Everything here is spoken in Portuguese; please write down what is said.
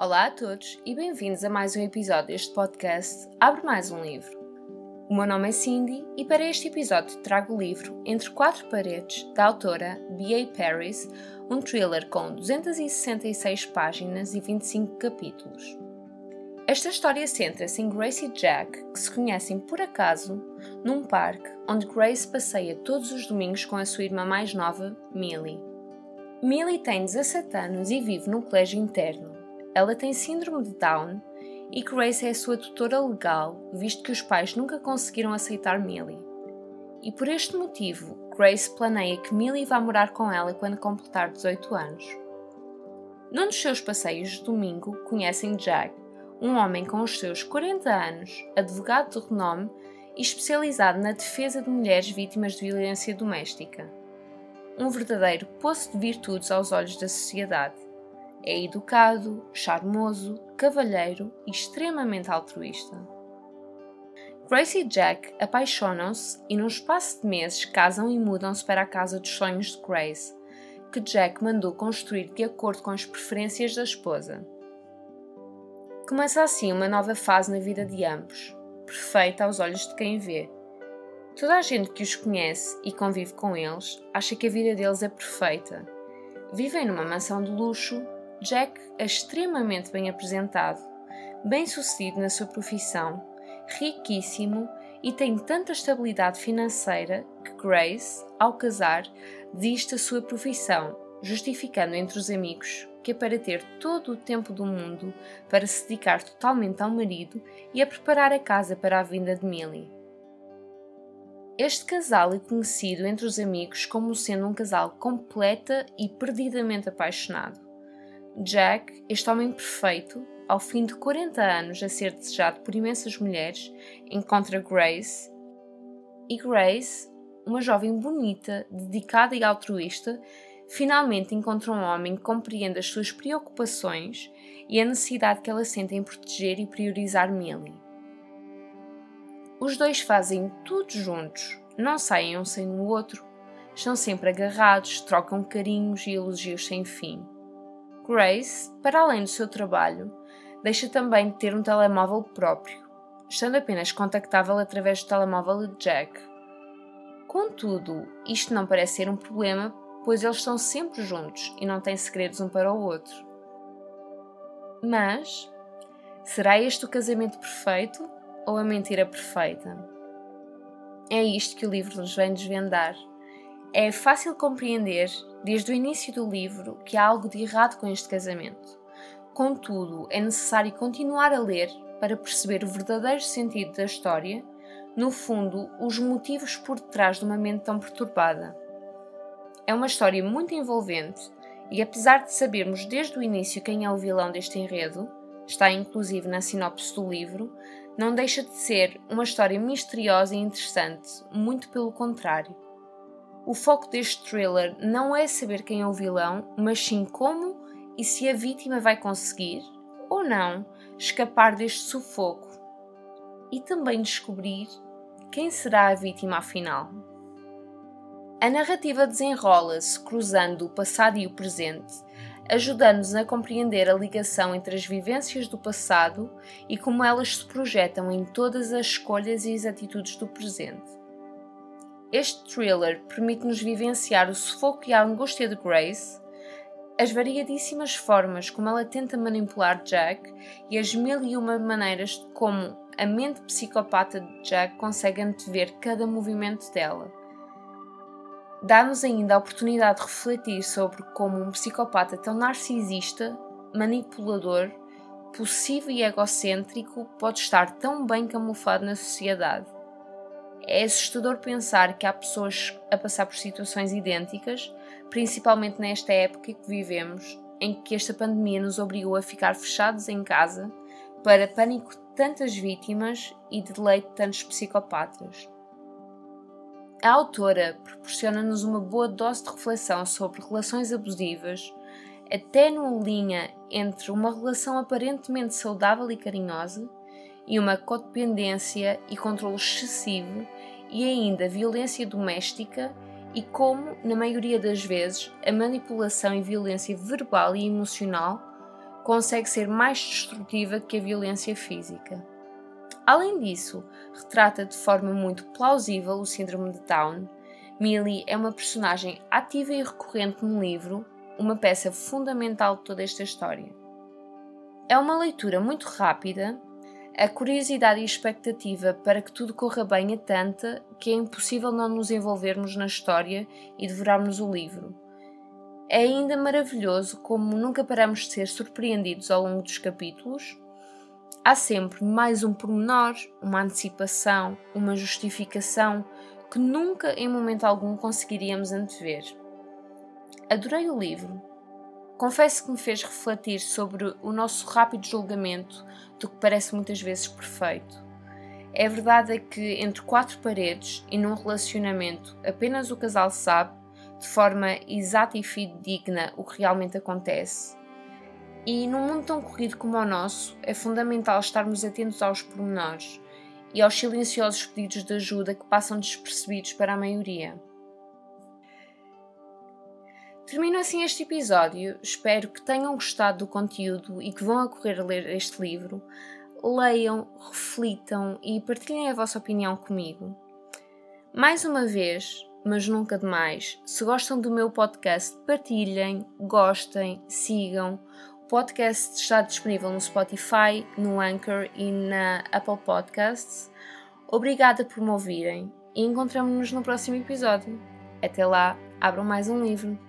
Olá a todos e bem-vindos a mais um episódio deste podcast Abre Mais um Livro. O meu nome é Cindy e para este episódio trago o livro Entre Quatro Paredes, da autora B.A. Paris, um thriller com 266 páginas e 25 capítulos. Esta história centra-se em Grace e Jack, que se conhecem por acaso num parque onde Grace passeia todos os domingos com a sua irmã mais nova, Millie. Millie tem 17 anos e vive num colégio interno. Ela tem síndrome de Down e Grace é a sua tutora legal, visto que os pais nunca conseguiram aceitar Millie. E por este motivo, Grace planeia que Millie vá morar com ela quando completar 18 anos. Num dos seus passeios de domingo, conhecem Jack, um homem com os seus 40 anos, advogado de renome e especializado na defesa de mulheres vítimas de violência doméstica. Um verdadeiro poço de virtudes aos olhos da sociedade. É educado, charmoso, cavalheiro e extremamente altruísta. Grace e Jack apaixonam-se e, num espaço de meses, casam e mudam-se para a casa dos sonhos de Grace, que Jack mandou construir de acordo com as preferências da esposa. Começa assim uma nova fase na vida de ambos, perfeita aos olhos de quem vê. Toda a gente que os conhece e convive com eles acha que a vida deles é perfeita. Vivem numa mansão de luxo, Jack é extremamente bem apresentado, bem sucedido na sua profissão, riquíssimo e tem tanta estabilidade financeira que Grace, ao casar, desiste da sua profissão, justificando entre os amigos que é para ter todo o tempo do mundo para se dedicar totalmente ao marido e a preparar a casa para a vinda de Millie. Este casal é conhecido entre os amigos como sendo um casal completa e perdidamente apaixonado. Jack, este homem perfeito, ao fim de 40 anos a ser desejado por imensas mulheres, encontra Grace. E Grace, uma jovem bonita, dedicada e altruísta, finalmente encontra um homem que compreende as suas preocupações e a necessidade que ela sente em proteger e priorizar Millie. Os dois fazem tudo juntos, não saem um sem o outro, estão sempre agarrados, trocam carinhos e elogios sem fim. Grace, para além do seu trabalho, deixa também de ter um telemóvel próprio, estando apenas contactável através do telemóvel de Jack. Contudo, isto não parece ser um problema pois eles estão sempre juntos e não têm segredos um para o outro. Mas, será este o casamento perfeito ou a mentira perfeita? É isto que o livro nos vem desvendar. É fácil compreender, desde o início do livro, que há algo de errado com este casamento. Contudo, é necessário continuar a ler para perceber o verdadeiro sentido da história, no fundo, os motivos por detrás de uma mente tão perturbada. É uma história muito envolvente e, apesar de sabermos desde o início quem é o vilão deste enredo, está inclusive na sinopse do livro, não deixa de ser uma história misteriosa e interessante, muito pelo contrário. O foco deste thriller não é saber quem é o vilão, mas sim como e se a vítima vai conseguir, ou não, escapar deste sufoco e também descobrir quem será a vítima afinal. A narrativa desenrola-se cruzando o passado e o presente, ajudando-nos a compreender a ligação entre as vivências do passado e como elas se projetam em todas as escolhas e as atitudes do presente. Este thriller permite-nos vivenciar o sufoco e a angústia de Grace, as variadíssimas formas como ela tenta manipular Jack e as mil e uma maneiras como a mente psicopata de Jack consegue antever cada movimento dela dá-nos ainda a oportunidade de refletir sobre como um psicopata tão narcisista, manipulador, possível e egocêntrico pode estar tão bem camuflado na sociedade. É assustador pensar que há pessoas a passar por situações idênticas, principalmente nesta época que vivemos, em que esta pandemia nos obrigou a ficar fechados em casa para pânico de tantas vítimas e de deleite de tantos psicopatas. A autora proporciona-nos uma boa dose de reflexão sobre relações abusivas, até numa linha entre uma relação aparentemente saudável e carinhosa e uma codependência e controle excessivo e ainda violência doméstica e como, na maioria das vezes, a manipulação e violência verbal e emocional consegue ser mais destrutiva que a violência física. Além disso, retrata de forma muito plausível o síndrome de Down. Millie é uma personagem ativa e recorrente no livro, uma peça fundamental de toda esta história. É uma leitura muito rápida, a curiosidade e expectativa para que tudo corra bem é tanta que é impossível não nos envolvermos na história e devorarmos o livro. É ainda maravilhoso como nunca paramos de ser surpreendidos ao longo dos capítulos. Há sempre mais um pormenor, uma antecipação, uma justificação que nunca em momento algum conseguiríamos antever. Adorei o livro. Confesso que me fez refletir sobre o nosso rápido julgamento do que parece muitas vezes perfeito. É verdade é que entre quatro paredes e num relacionamento apenas o casal sabe, de forma exata e fidedigna, o que realmente acontece. E num mundo tão corrido como o nosso, é fundamental estarmos atentos aos pormenores e aos silenciosos pedidos de ajuda que passam despercebidos para a maioria. Termino assim este episódio. Espero que tenham gostado do conteúdo e que vão a correr a ler este livro. Leiam, reflitam e partilhem a vossa opinião comigo. Mais uma vez, mas nunca demais, se gostam do meu podcast, partilhem, gostem, sigam. O podcast está disponível no Spotify, no Anchor e na Apple Podcasts. Obrigada por me ouvirem e encontramos-nos no próximo episódio. Até lá, abram mais um livro.